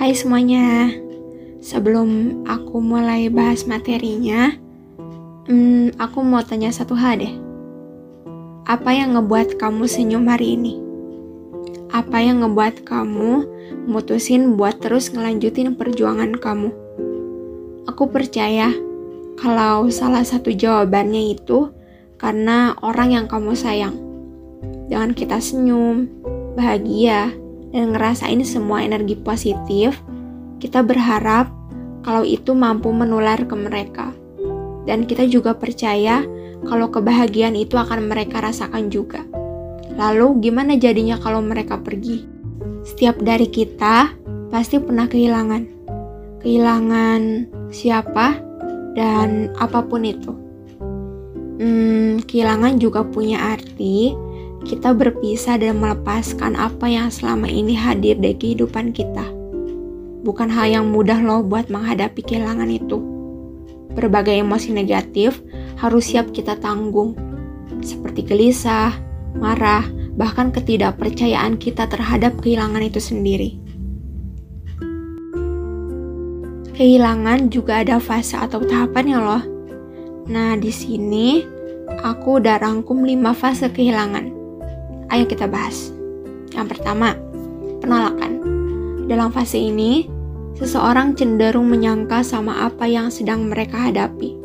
Hai semuanya, sebelum aku mulai bahas materinya, hmm, aku mau tanya satu hal deh. Apa yang ngebuat kamu senyum hari ini? Apa yang ngebuat kamu mutusin buat terus ngelanjutin perjuangan kamu? Aku percaya kalau salah satu jawabannya itu karena orang yang kamu sayang. Dengan kita senyum, bahagia, ngerasain semua energi positif, kita berharap kalau itu mampu menular ke mereka. Dan kita juga percaya kalau kebahagiaan itu akan mereka rasakan juga. Lalu gimana jadinya kalau mereka pergi? Setiap dari kita pasti pernah kehilangan. Kehilangan siapa dan apa pun itu. Hmm, kehilangan juga punya arti kita berpisah dan melepaskan apa yang selama ini hadir di kehidupan kita. Bukan hal yang mudah loh buat menghadapi kehilangan itu. Berbagai emosi negatif harus siap kita tanggung, seperti gelisah, marah, bahkan ketidakpercayaan kita terhadap kehilangan itu sendiri. Kehilangan juga ada fase atau tahapannya loh. Nah, di sini aku udah rangkum 5 fase kehilangan. Ayo kita bahas. Yang pertama, penolakan. Dalam fase ini, seseorang cenderung menyangka sama apa yang sedang mereka hadapi,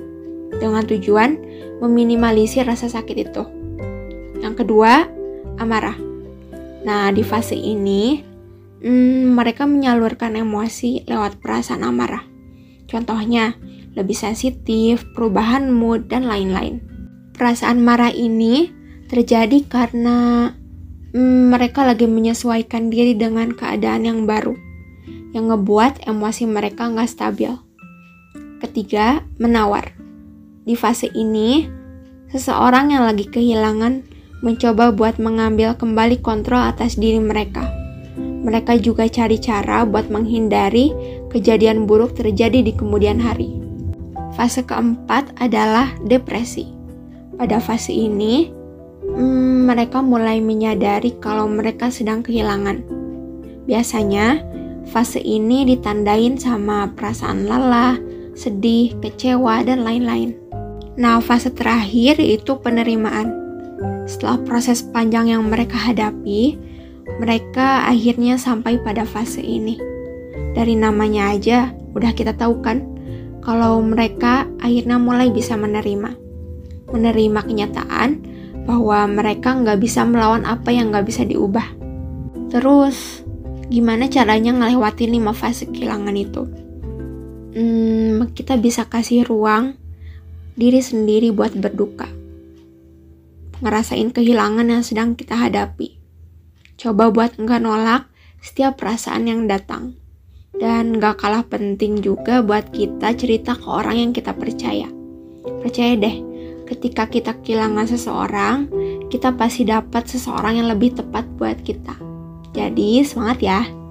dengan tujuan meminimalisir rasa sakit itu. Yang kedua, amarah. Nah, di fase ini, hmm, mereka menyalurkan emosi lewat perasaan amarah. Contohnya, lebih sensitif, perubahan mood, dan lain-lain. Perasaan marah ini terjadi karena hmm, mereka lagi menyesuaikan diri dengan keadaan yang baru, yang ngebuat emosi mereka nggak stabil. Ketiga, menawar. Di fase ini, seseorang yang lagi kehilangan mencoba buat mengambil kembali kontrol atas diri mereka. Mereka juga cari cara buat menghindari kejadian buruk terjadi di kemudian hari. Fase keempat adalah depresi. Pada fase ini, hmm, mereka mulai menyadari kalau mereka sedang kehilangan. Biasanya, fase ini ditandain sama perasaan lelah, sedih, kecewa, dan lain-lain. Nah, fase terakhir itu penerimaan. Setelah proses panjang yang mereka hadapi, mereka akhirnya sampai pada fase ini. Dari namanya aja, udah kita tahu kan, kalau mereka akhirnya mulai bisa menerima. Menerima kenyataan bahwa mereka nggak bisa melawan apa yang nggak bisa diubah. Terus, gimana caranya ngelewatin lima fase kehilangan itu? Hmm, kita bisa kasih ruang diri sendiri buat berduka. Ngerasain kehilangan yang sedang kita hadapi. Coba buat nggak nolak setiap perasaan yang datang. Dan gak kalah penting juga buat kita cerita ke orang yang kita percaya. Percaya deh, ketika kita kehilangan seseorang, kita pasti dapat seseorang yang lebih tepat buat kita. Jadi, semangat ya!